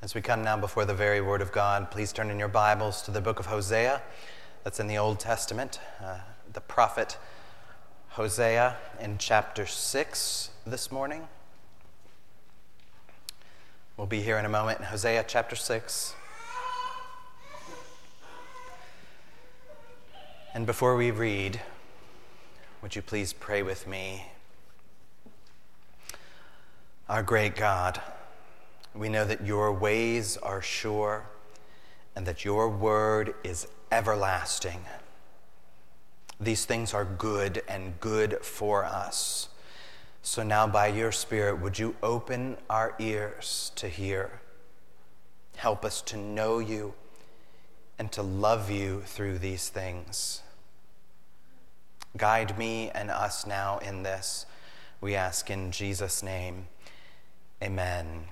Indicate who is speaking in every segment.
Speaker 1: As we come now before the very Word of God, please turn in your Bibles to the book of Hosea. That's in the Old Testament. Uh, the prophet Hosea in chapter 6 this morning. We'll be here in a moment in Hosea chapter 6. And before we read, would you please pray with me? Our great God, we know that your ways are sure and that your word is everlasting. These things are good and good for us. So now, by your Spirit, would you open our ears to hear? Help us to know you and to love you through these things. Guide me and us now in this, we ask in Jesus' name. Amen.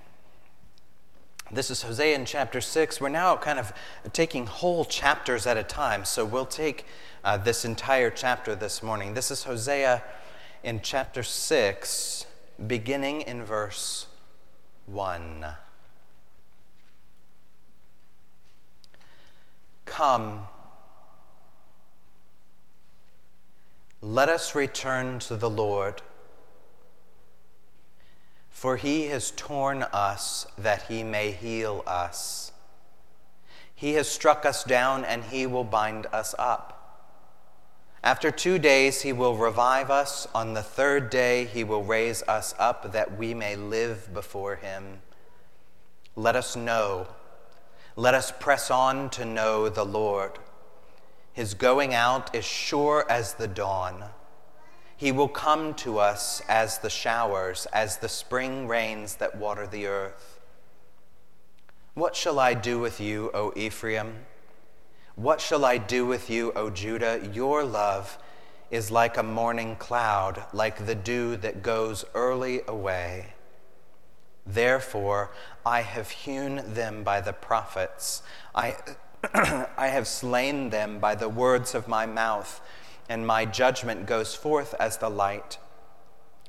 Speaker 1: This is Hosea in chapter 6. We're now kind of taking whole chapters at a time, so we'll take uh, this entire chapter this morning. This is Hosea in chapter 6, beginning in verse 1. Come, let us return to the Lord. For he has torn us that he may heal us. He has struck us down and he will bind us up. After two days he will revive us. On the third day he will raise us up that we may live before him. Let us know. Let us press on to know the Lord. His going out is sure as the dawn. He will come to us as the showers, as the spring rains that water the earth. What shall I do with you, O Ephraim? What shall I do with you, O Judah? Your love is like a morning cloud, like the dew that goes early away. Therefore, I have hewn them by the prophets. I, I have slain them by the words of my mouth and my judgment goes forth as the light.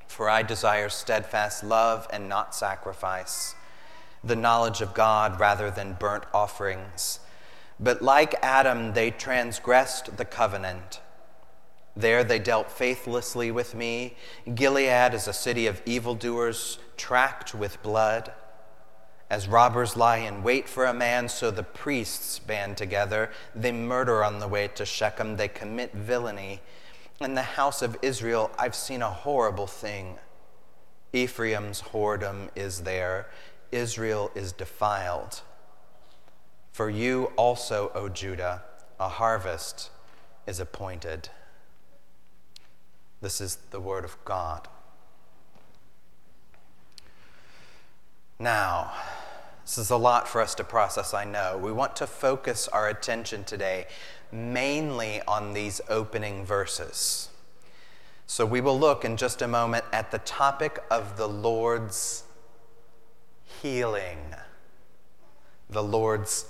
Speaker 1: For I desire steadfast love and not sacrifice, the knowledge of God rather than burnt offerings. But like Adam, they transgressed the covenant. There they dealt faithlessly with me. Gilead is a city of evildoers, tracked with blood. As robbers lie in wait for a man, so the priests band together. They murder on the way to Shechem. They commit villainy. In the house of Israel, I've seen a horrible thing. Ephraim's whoredom is there, Israel is defiled. For you also, O Judah, a harvest is appointed. This is the word of God. Now, this is a lot for us to process, I know. We want to focus our attention today mainly on these opening verses. So we will look in just a moment at the topic of the Lord's healing. The Lord's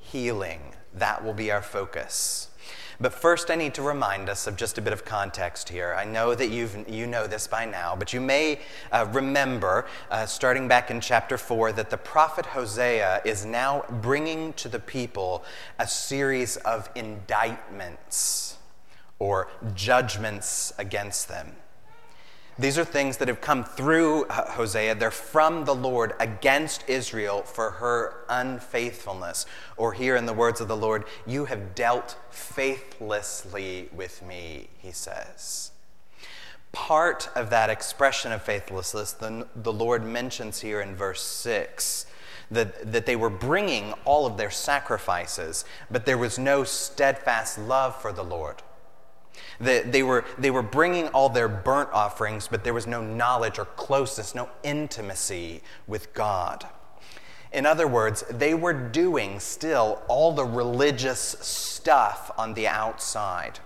Speaker 1: healing. That will be our focus. But first, I need to remind us of just a bit of context here. I know that you've, you know this by now, but you may uh, remember, uh, starting back in chapter 4, that the prophet Hosea is now bringing to the people a series of indictments or judgments against them. These are things that have come through uh, Hosea. They're from the Lord against Israel for her unfaithfulness. Or, here in the words of the Lord, you have dealt faithlessly with me, he says. Part of that expression of faithlessness, the, the Lord mentions here in verse 6 that, that they were bringing all of their sacrifices, but there was no steadfast love for the Lord. They were, they were bringing all their burnt offerings, but there was no knowledge or closeness, no intimacy with God. In other words, they were doing still all the religious stuff on the outside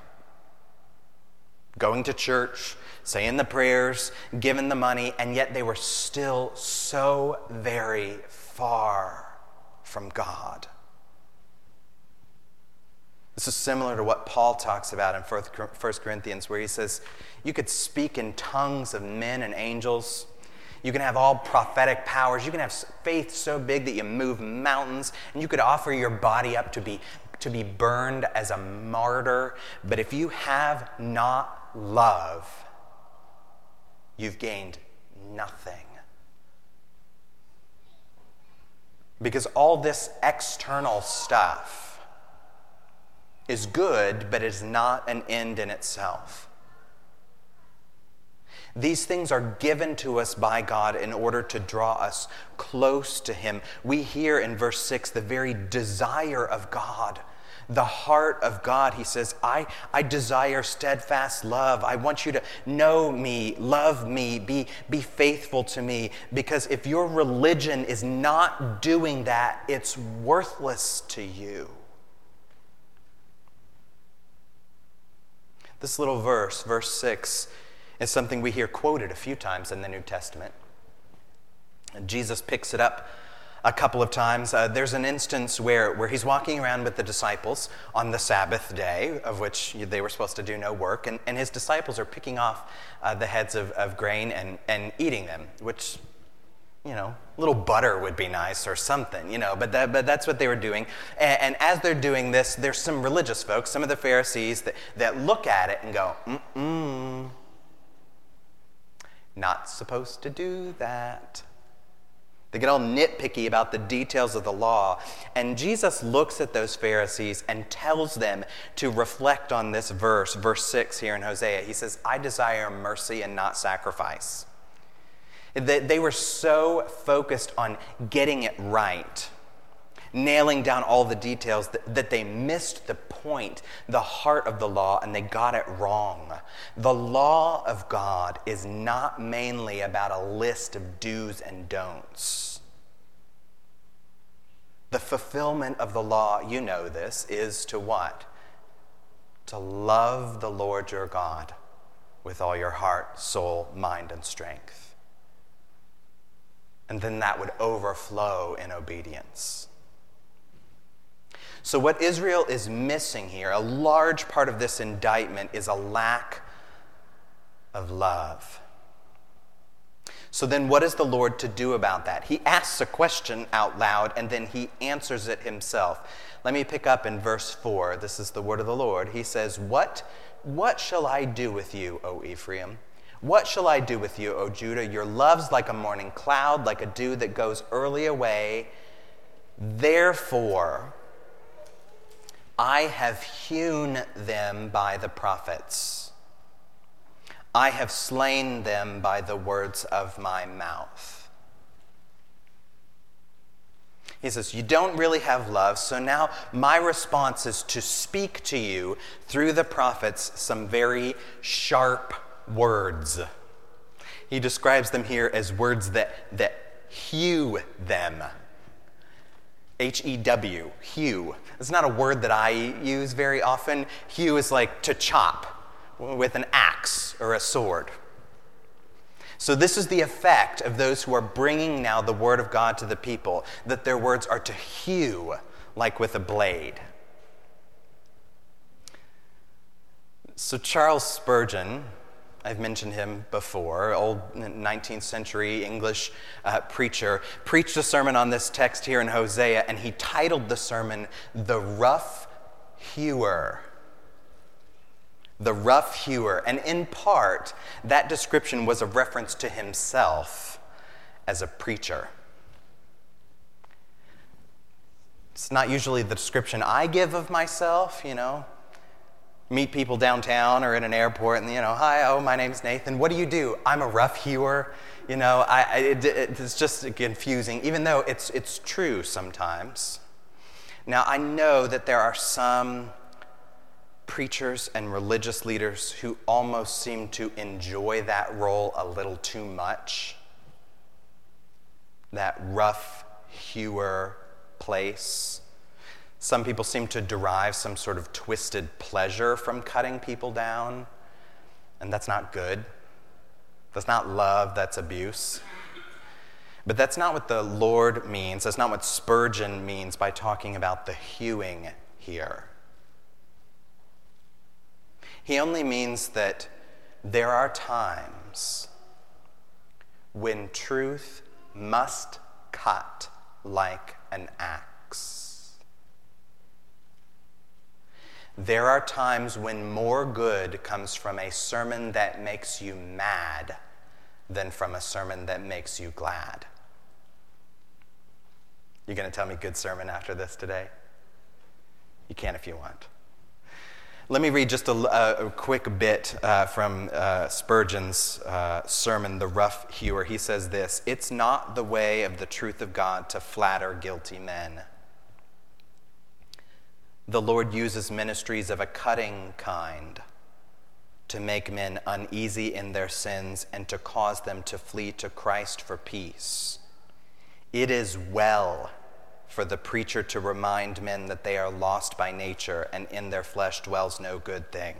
Speaker 1: going to church, saying the prayers, giving the money, and yet they were still so very far from God. This is similar to what Paul talks about in 1 Corinthians, where he says, You could speak in tongues of men and angels. You can have all prophetic powers. You can have faith so big that you move mountains, and you could offer your body up to be, to be burned as a martyr. But if you have not love, you've gained nothing. Because all this external stuff is good, but is not an end in itself. These things are given to us by God in order to draw us close to Him. We hear in verse 6 the very desire of God, the heart of God. He says, I, I desire steadfast love. I want you to know me, love me, be, be faithful to me. Because if your religion is not doing that, it's worthless to you. This little verse, verse 6, is something we hear quoted a few times in the New Testament. And Jesus picks it up a couple of times. Uh, there's an instance where, where he's walking around with the disciples on the Sabbath day, of which they were supposed to do no work, and, and his disciples are picking off uh, the heads of, of grain and, and eating them, which, you know, a little butter would be nice or something, you know, but, that, but that's what they were doing. And, and as they're doing this, there's some religious folks, some of the Pharisees, that, that look at it and go, mm mm not supposed to do that. They get all nitpicky about the details of the law. And Jesus looks at those Pharisees and tells them to reflect on this verse, verse 6 here in Hosea. He says, I desire mercy and not sacrifice. They were so focused on getting it right nailing down all the details, that, that they missed the point, the heart of the law, and they got it wrong. The law of God is not mainly about a list of do's and don'ts. The fulfillment of the law, you know this, is to what? To love the Lord your God with all your heart, soul, mind, and strength. And then that would overflow in obedience. So, what Israel is missing here, a large part of this indictment, is a lack of love. So, then what is the Lord to do about that? He asks a question out loud and then he answers it himself. Let me pick up in verse 4. This is the word of the Lord. He says, What, what shall I do with you, O Ephraim? What shall I do with you, O Judah? Your love's like a morning cloud, like a dew that goes early away. Therefore, I have hewn them by the prophets. I have slain them by the words of my mouth. He says, You don't really have love, so now my response is to speak to you through the prophets some very sharp words. He describes them here as words that, that hew them. H E W, hew. It's not a word that I use very often. Hew is like to chop with an axe or a sword. So, this is the effect of those who are bringing now the word of God to the people, that their words are to hew like with a blade. So, Charles Spurgeon, I've mentioned him before, old 19th century English uh, preacher, preached a sermon on this text here in Hosea, and he titled the sermon, The Rough Hewer. The rough hewer. And in part, that description was a reference to himself as a preacher. It's not usually the description I give of myself, you know meet people downtown or in an airport and you know hi oh my name's nathan. What do you do? I'm a rough hewer. You know I, it, it's just confusing even though it's, it's true sometimes. Now i know that there are some preachers and religious leaders who almost seem to enjoy that role a little too much. That rough hewer place some people seem to derive some sort of twisted pleasure from cutting people down, and that's not good. That's not love, that's abuse. But that's not what the Lord means. That's not what Spurgeon means by talking about the hewing here. He only means that there are times when truth must cut like an axe. There are times when more good comes from a sermon that makes you mad than from a sermon that makes you glad. You're going to tell me good sermon after this today? You can if you want. Let me read just a, a quick bit uh, from uh, Spurgeon's uh, sermon, The Rough Hewer. He says this It's not the way of the truth of God to flatter guilty men. The Lord uses ministries of a cutting kind to make men uneasy in their sins and to cause them to flee to Christ for peace. It is well for the preacher to remind men that they are lost by nature and in their flesh dwells no good thing.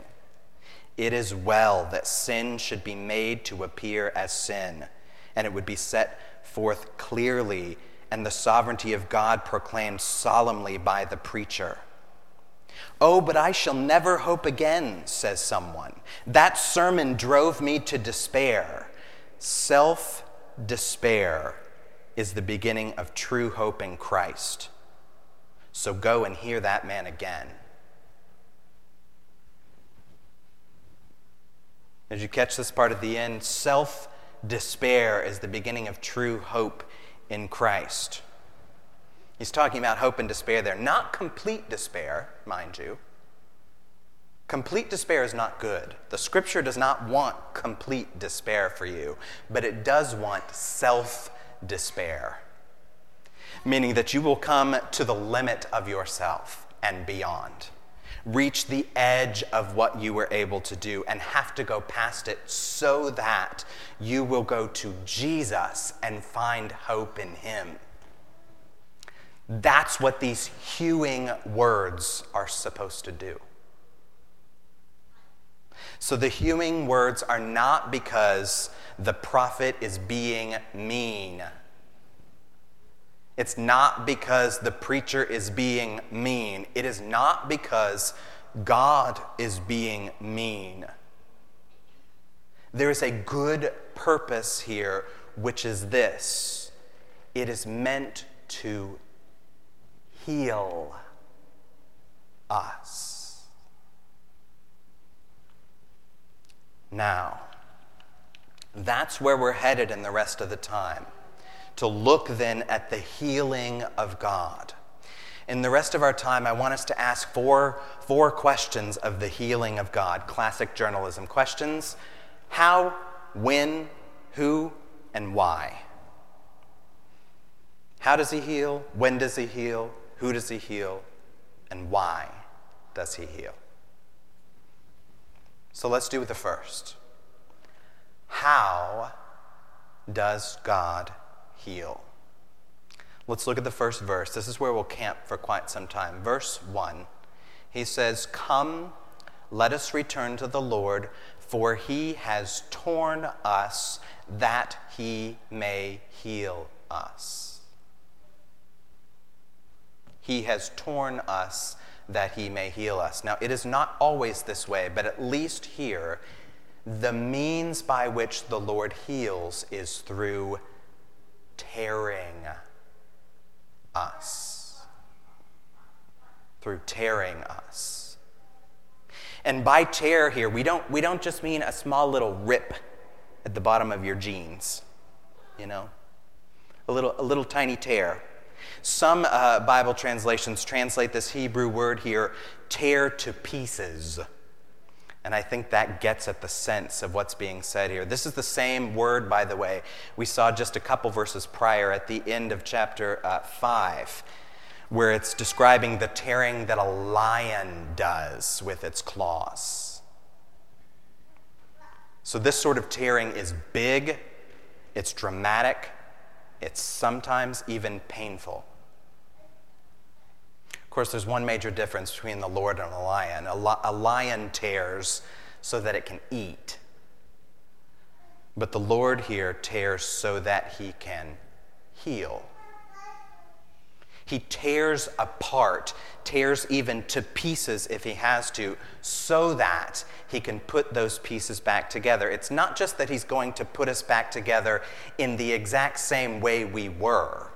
Speaker 1: It is well that sin should be made to appear as sin, and it would be set forth clearly, and the sovereignty of God proclaimed solemnly by the preacher. Oh, but I shall never hope again, says someone. That sermon drove me to despair. Self despair is the beginning of true hope in Christ. So go and hear that man again. Did you catch this part at the end? Self despair is the beginning of true hope in Christ. He's talking about hope and despair there. Not complete despair, mind you. Complete despair is not good. The scripture does not want complete despair for you, but it does want self despair, meaning that you will come to the limit of yourself and beyond. Reach the edge of what you were able to do and have to go past it so that you will go to Jesus and find hope in Him. That's what these hewing words are supposed to do. So the hewing words are not because the prophet is being mean. It's not because the preacher is being mean. It is not because God is being mean. There is a good purpose here, which is this it is meant to heal us. Now, that's where we're headed in the rest of the time. To look then at the healing of God. In the rest of our time, I want us to ask four, four questions of the healing of God, classic journalism questions how, when, who, and why. How does he heal? When does he heal? Who does he heal? And why does he heal? So let's do with the first. How does God heal? Let's look at the first verse. This is where we'll camp for quite some time. Verse 1, he says, Come, let us return to the Lord, for he has torn us that he may heal us. He has torn us that he may heal us. Now, it is not always this way, but at least here, the means by which the Lord heals is through tearing us. Through tearing us. And by tear here, we don't, we don't just mean a small little rip at the bottom of your jeans, you know? A little, a little tiny tear. Some uh, Bible translations translate this Hebrew word here, tear to pieces. And I think that gets at the sense of what's being said here. This is the same word, by the way, we saw just a couple verses prior at the end of chapter uh, 5, where it's describing the tearing that a lion does with its claws. So, this sort of tearing is big, it's dramatic, it's sometimes even painful course, there's one major difference between the Lord and a lion. A, a lion tears so that it can eat. But the Lord here tears so that he can heal. He tears apart, tears even to pieces if he has to, so that he can put those pieces back together. It's not just that he's going to put us back together in the exact same way we were.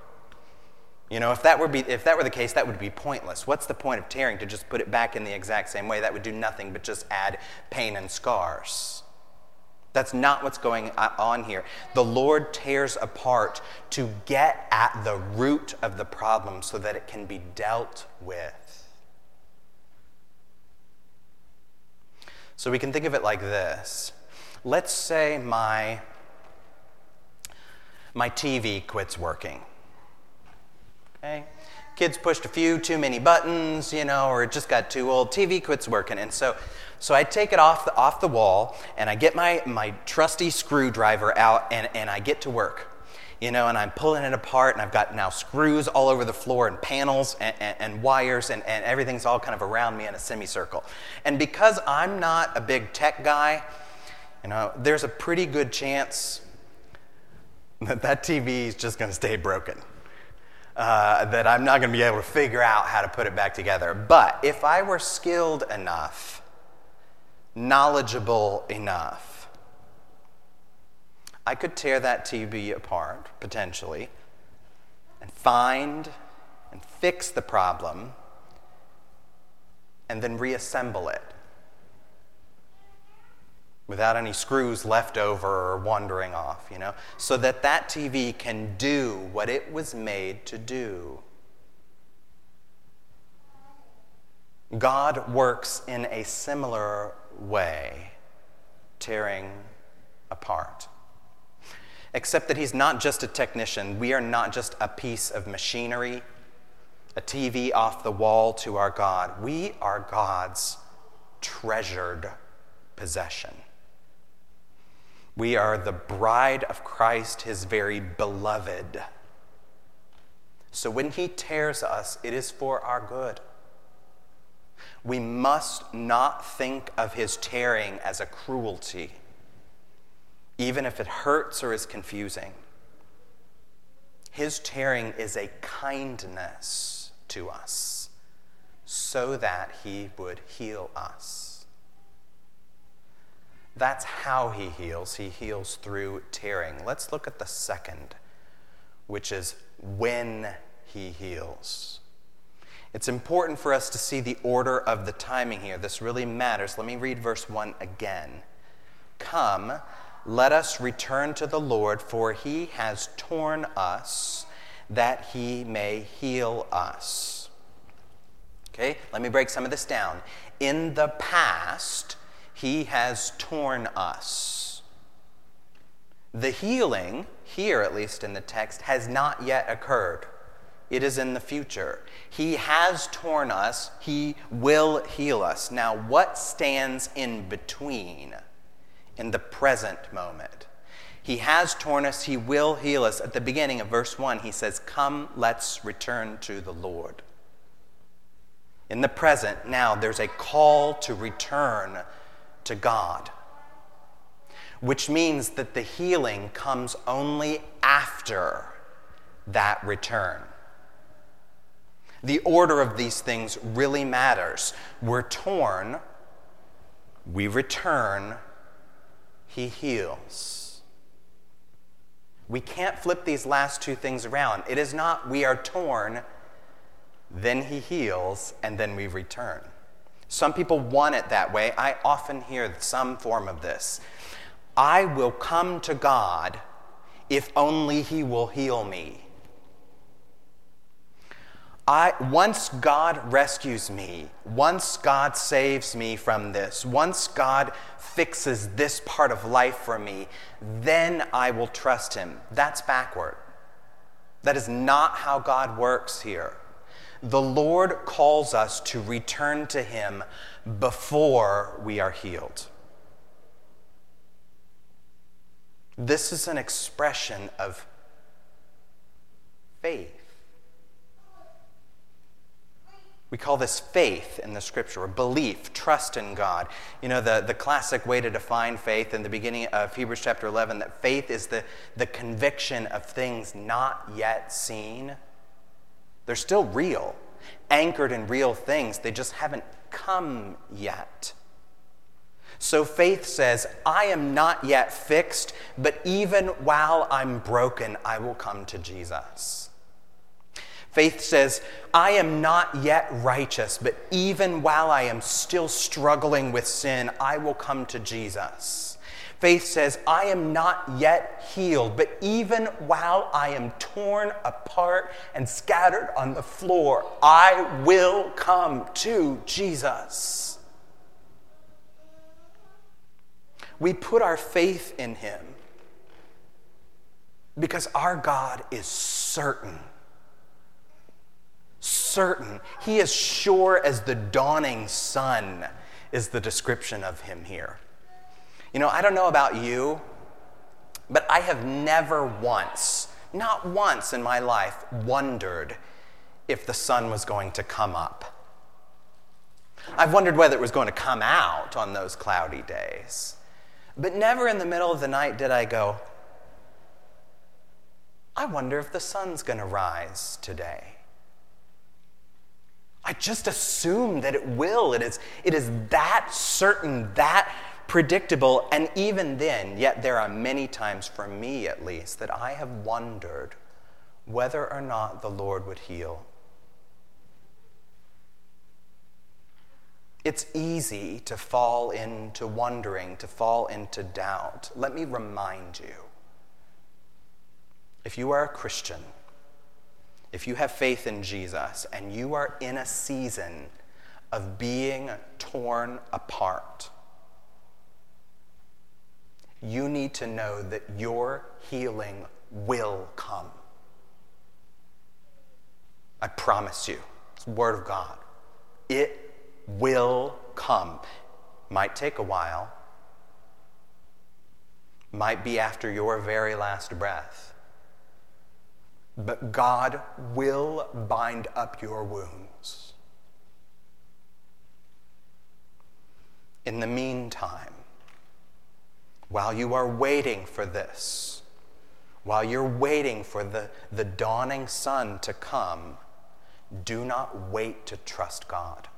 Speaker 1: You know, if that, were be, if that were the case, that would be pointless. What's the point of tearing to just put it back in the exact same way? That would do nothing but just add pain and scars. That's not what's going on here. The Lord tears apart to get at the root of the problem so that it can be dealt with. So we can think of it like this. Let's say my, my TV quits working. Okay? Kids pushed a few too many buttons, you know, or it just got too old. TV quits working. And so, so I take it off the, off the wall and I get my, my trusty screwdriver out and, and I get to work. You know, and I'm pulling it apart, and I've got now screws all over the floor, and panels, and, and, and wires, and, and everything's all kind of around me in a semicircle. And because I'm not a big tech guy, you know, there's a pretty good chance that that TV is just going to stay broken uh, that I'm not going to be able to figure out how to put it back together. But if I were skilled enough, knowledgeable enough, I could tear that TV apart, potentially, and find and fix the problem, and then reassemble it without any screws left over or wandering off, you know, so that that TV can do what it was made to do. God works in a similar way, tearing apart. Except that He's not just a technician. We are not just a piece of machinery, a TV off the wall to our God. We are God's treasured possession. We are the bride of Christ, his very beloved. So when he tears us, it is for our good. We must not think of his tearing as a cruelty, even if it hurts or is confusing. His tearing is a kindness to us so that he would heal us. That's how he heals. He heals through tearing. Let's look at the second, which is when he heals. It's important for us to see the order of the timing here. This really matters. Let me read verse 1 again. Come, let us return to the Lord, for he has torn us that he may heal us. Okay, let me break some of this down. In the past, he has torn us. The healing, here at least in the text, has not yet occurred. It is in the future. He has torn us. He will heal us. Now, what stands in between in the present moment? He has torn us. He will heal us. At the beginning of verse 1, he says, Come, let's return to the Lord. In the present, now, there's a call to return to God, which means that the healing comes only after that return. The order of these things really matters. We're torn, we return, he heals. We can't flip these last two things around. It is not we are torn, then he heals, and then we return. Some people want it that way. I often hear some form of this. I will come to God if only He will heal me. I, once God rescues me, once God saves me from this, once God fixes this part of life for me, then I will trust Him. That's backward. That is not how God works here the Lord calls us to return to Him before we are healed. This is an expression of faith. We call this faith in the scripture, or belief, trust in God. You know, the, the classic way to define faith in the beginning of Hebrews chapter 11 that faith is the, the conviction of things not yet seen They're still real, anchored in real things. They just haven't come yet. So faith says, I am not yet fixed, but even while I'm broken, I will come to Jesus. Faith says, I am not yet righteous, but even while I am still struggling with sin, I will come to Jesus. Faith says, I am not yet healed, but even while I am torn apart and scattered on the floor, I will come to Jesus. We put our faith in him because our God is certain. Certain. He is sure as the dawning sun, is the description of him here. You know, I don't know about you, but I have never once, not once in my life, wondered if the sun was going to come up. I've wondered whether it was going to come out on those cloudy days. But never in the middle of the night did I go, I wonder if the sun's going to rise today. I just assume that it will. It is, it is that certain, that predictable. And even then, yet there are many times, for me at least, that I have wondered whether or not the Lord would heal. It's easy to fall into wondering, to fall into doubt. Let me remind you if you are a Christian, if you have faith in Jesus, and you are in a season of being torn apart, you need to know that your healing will come. I promise you. It's the Word of God. It will come. Might take a while, might be after your very last breath. But God will bind up your wounds. In the meantime, while you are waiting for this, while you're waiting for the, the dawning sun to come, do not wait to trust God.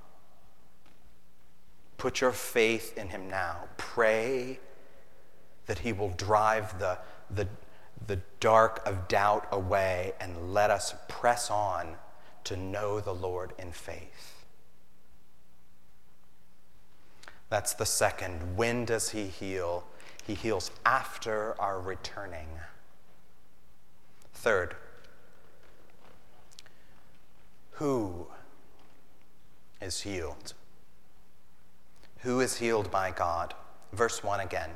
Speaker 1: Put your faith in him now. Pray that he will drive the, the, the dark of doubt away and let us press on to know the Lord in faith. That's the second. When does he heal? He heals after our returning. Third, who is healed? Who is healed by God? Verse 1 again.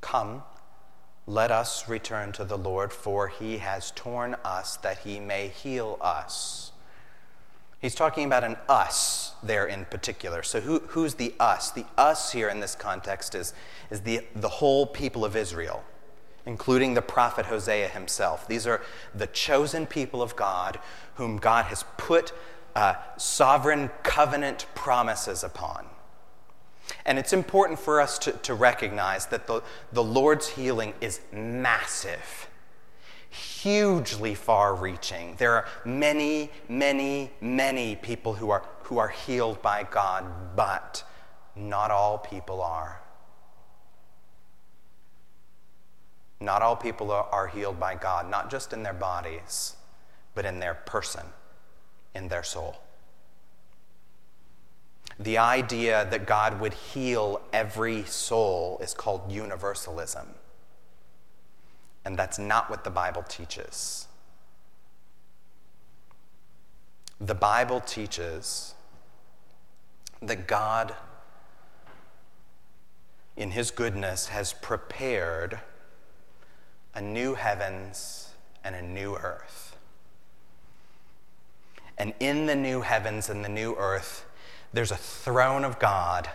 Speaker 1: Come, let us return to the Lord, for he has torn us that he may heal us. He's talking about an us there in particular. So, who, who's the us? The us here in this context is, is the, the whole people of Israel, including the prophet Hosea himself. These are the chosen people of God whom God has put uh, sovereign covenant promises upon. And it's important for us to, to recognize that the, the Lord's healing is massive, hugely far reaching. There are many, many, many people who are, who are healed by God, but not all people are. Not all people are healed by God, not just in their bodies, but in their person in their soul. The idea that God would heal every soul is called universalism. And that's not what the Bible teaches. The Bible teaches that God, in His goodness, has prepared a new heavens and a new earth. And in the new heavens and the new earth, there's a throne of God,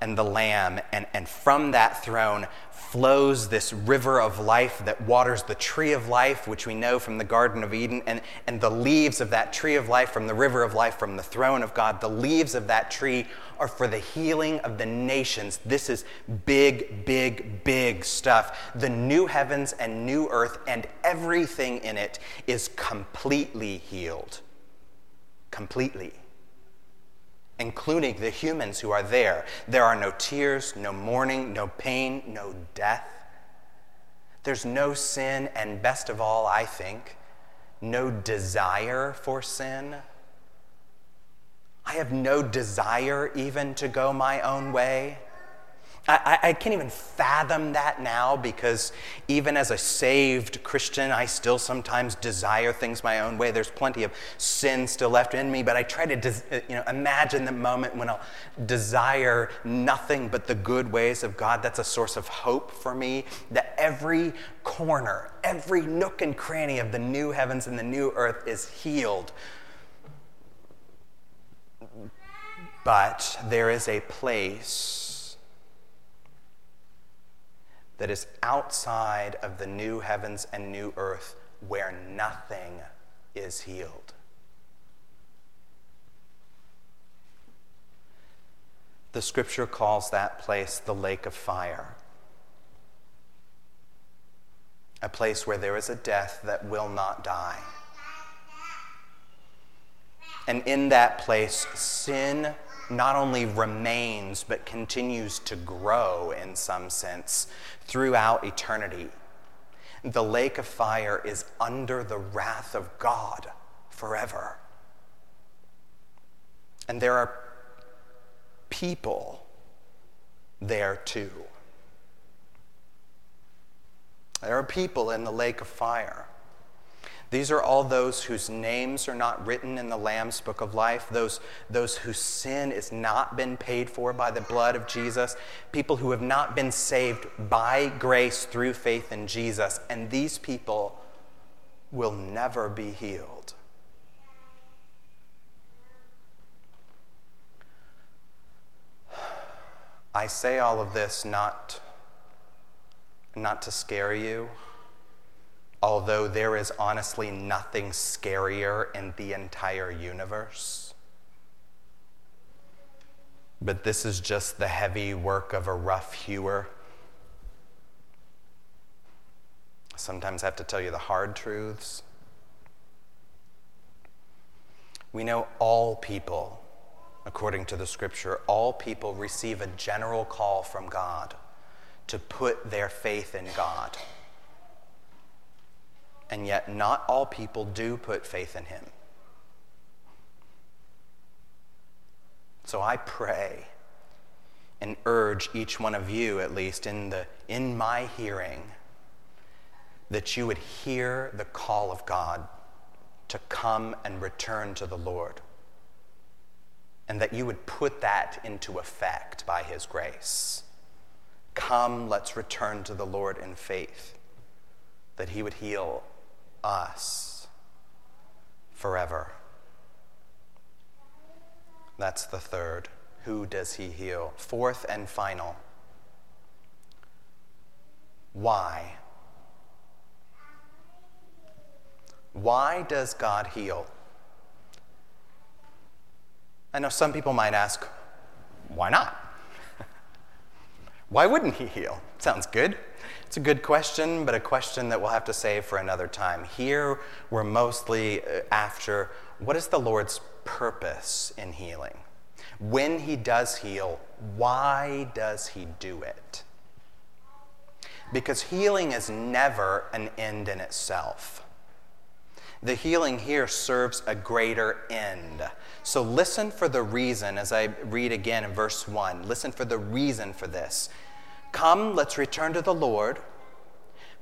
Speaker 1: and the Lamb, and, and from that throne flows this river of life that waters the tree of life, which we know from the Garden of Eden, and, and the leaves of that tree of life from the river of life from the throne of God. The leaves of that tree are for the healing of the nations. This is big, big, big stuff. The new heavens and new earth and everything in it is completely healed. Completely including the humans who are there. There are no tears, no mourning, no pain, no death. There's no sin, and best of all, I think, no desire for sin. I have no desire even to go my own way. I, I, can't even fathom that now because even as a saved Christian, I still sometimes desire things my own way. There's plenty of sin still left in me, but I try to des- uh, you know, imagine the moment when I'll desire nothing but the good ways of God. That's a source of hope for me that every corner, every nook and cranny of the new heavens and the new earth is healed. But there is a place that is outside of the new heavens and new earth where nothing is healed. The scripture calls that place the lake of fire. A place where there is a death that will not die. And in that place, sin not only remains, but continues to grow in some sense throughout eternity. The lake of fire is under the wrath of God forever. And there are people there too. There are people in the lake of fire. These are all those whose names are not written in the Lamb's book of life, those, those whose sin is not been paid for by the blood of Jesus, people who have not been saved by grace through faith in Jesus. And these people will never be healed. I say all of this not, not to scare you although there is honestly nothing scarier in the entire universe. But this is just the heavy work of a rough hewer. Sometimes I have to tell you the hard truths. We know all people, according to the scripture, all people receive a general call from God to put their faith in God and yet not all people do put faith in him. So I pray and urge each one of you, at least in, the, in my hearing, that you would hear the call of God to come and return to the Lord. And that you would put that into effect by His grace. Come, let's return to the Lord in faith, that He would heal us forever. That's the third. Who does he heal? Fourth and final. Why? Why does God heal? I know some people might ask, why not? Why wouldn't he heal? Sounds good. It's a good question, but a question that we'll have to save for another time. Here, we're mostly uh, after what is the Lord's purpose in healing? When He does heal, why does He do it? Because healing is never an end in itself. The healing here serves a greater end. So listen for the reason as I read again in verse 1. Listen for the reason for this. Come, let's return to the Lord,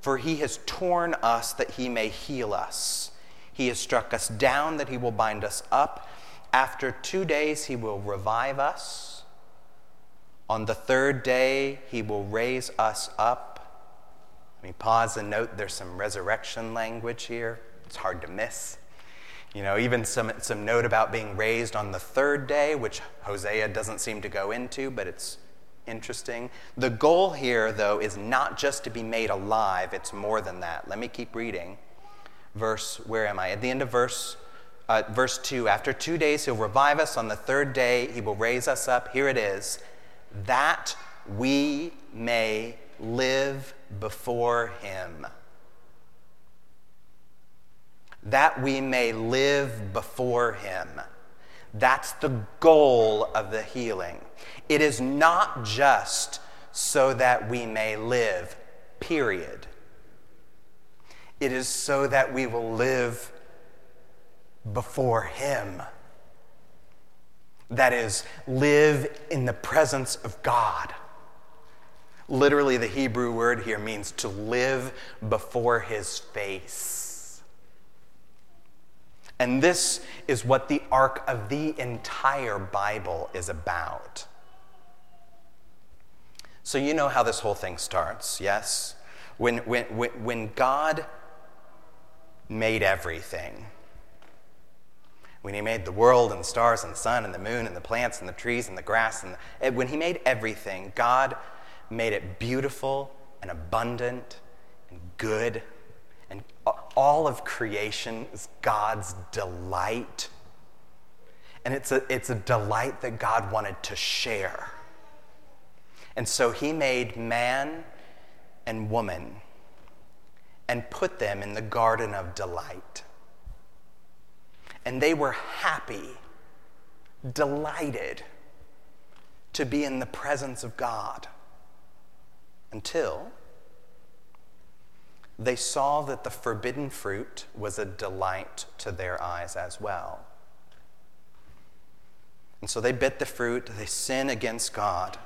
Speaker 1: for he has torn us that he may heal us. He has struck us down that he will bind us up. After two days, he will revive us. On the third day, he will raise us up. Let me pause and note there's some resurrection language here. It's hard to miss. You know, even some, some note about being raised on the third day, which Hosea doesn't seem to go into, but it's interesting? The goal here, though, is not just to be made alive, it's more than that. Let me keep reading. Verse, where am I? At the end of verse, uh, verse 2 After two days, he'll revive us. On the third day, he will raise us up. Here it is that we may live before him. That we may live before him. That's the goal of the healing. It is not just so that we may live, period. It is so that we will live before Him. That is, live in the presence of God. Literally, the Hebrew word here means to live before His face. And this is what the arc of the entire Bible is about. So, you know how this whole thing starts, yes? When, when, when God made everything, when He made the world and the stars and the sun and the moon and the plants and the trees and the grass, and the, eh, when He made everything, God made it beautiful and abundant and good all of creation is God's delight. And it's a, it's a delight that God wanted to share. And so he made man and woman and put them in the garden of delight. And they were happy, delighted to be in the presence of God until they saw that the forbidden fruit was a delight to their eyes as well. And so they bit the fruit, they sin against God.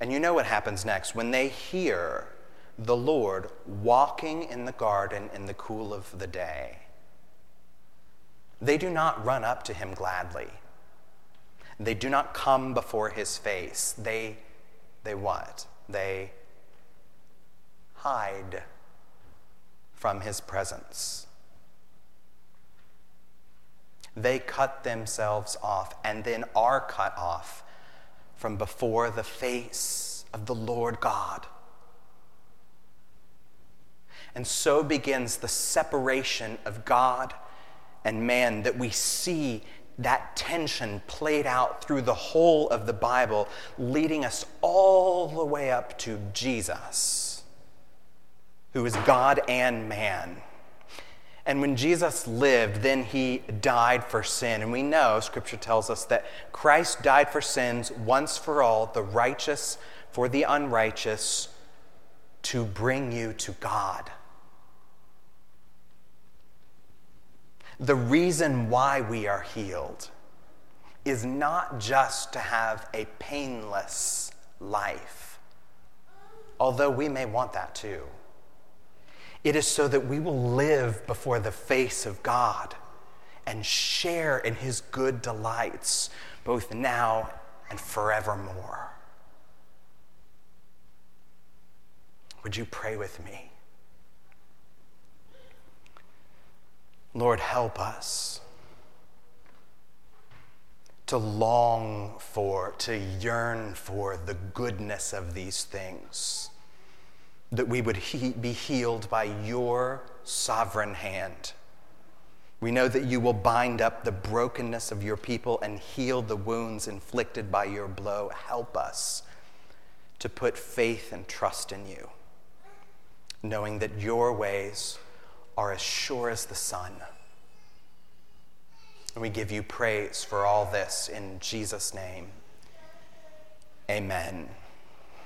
Speaker 1: And you know what happens next. When they hear the Lord walking in the garden in the cool of the day, they do not run up to him gladly. They do not come before his face. They, they what? They hide from his presence. They cut themselves off and then are cut off from before the face of the Lord God. And so begins the separation of God and man that we see that tension played out through the whole of the Bible, leading us all the way up to Jesus who is God and man. And when Jesus lived, then he died for sin. And we know, Scripture tells us, that Christ died for sins once for all, the righteous for the unrighteous, to bring you to God. The reason why we are healed is not just to have a painless life, although we may want that too. It is so that we will live before the face of God and share in his good delights, both now and forevermore. Would you pray with me? Lord, help us to long for, to yearn for the goodness of these things that we would he- be healed by your sovereign hand. We know that you will bind up the brokenness of your people and heal the wounds inflicted by your blow. Help us to put faith and trust in you, knowing that your ways are as sure as the sun. And we give you praise for all this in Jesus' name. Amen.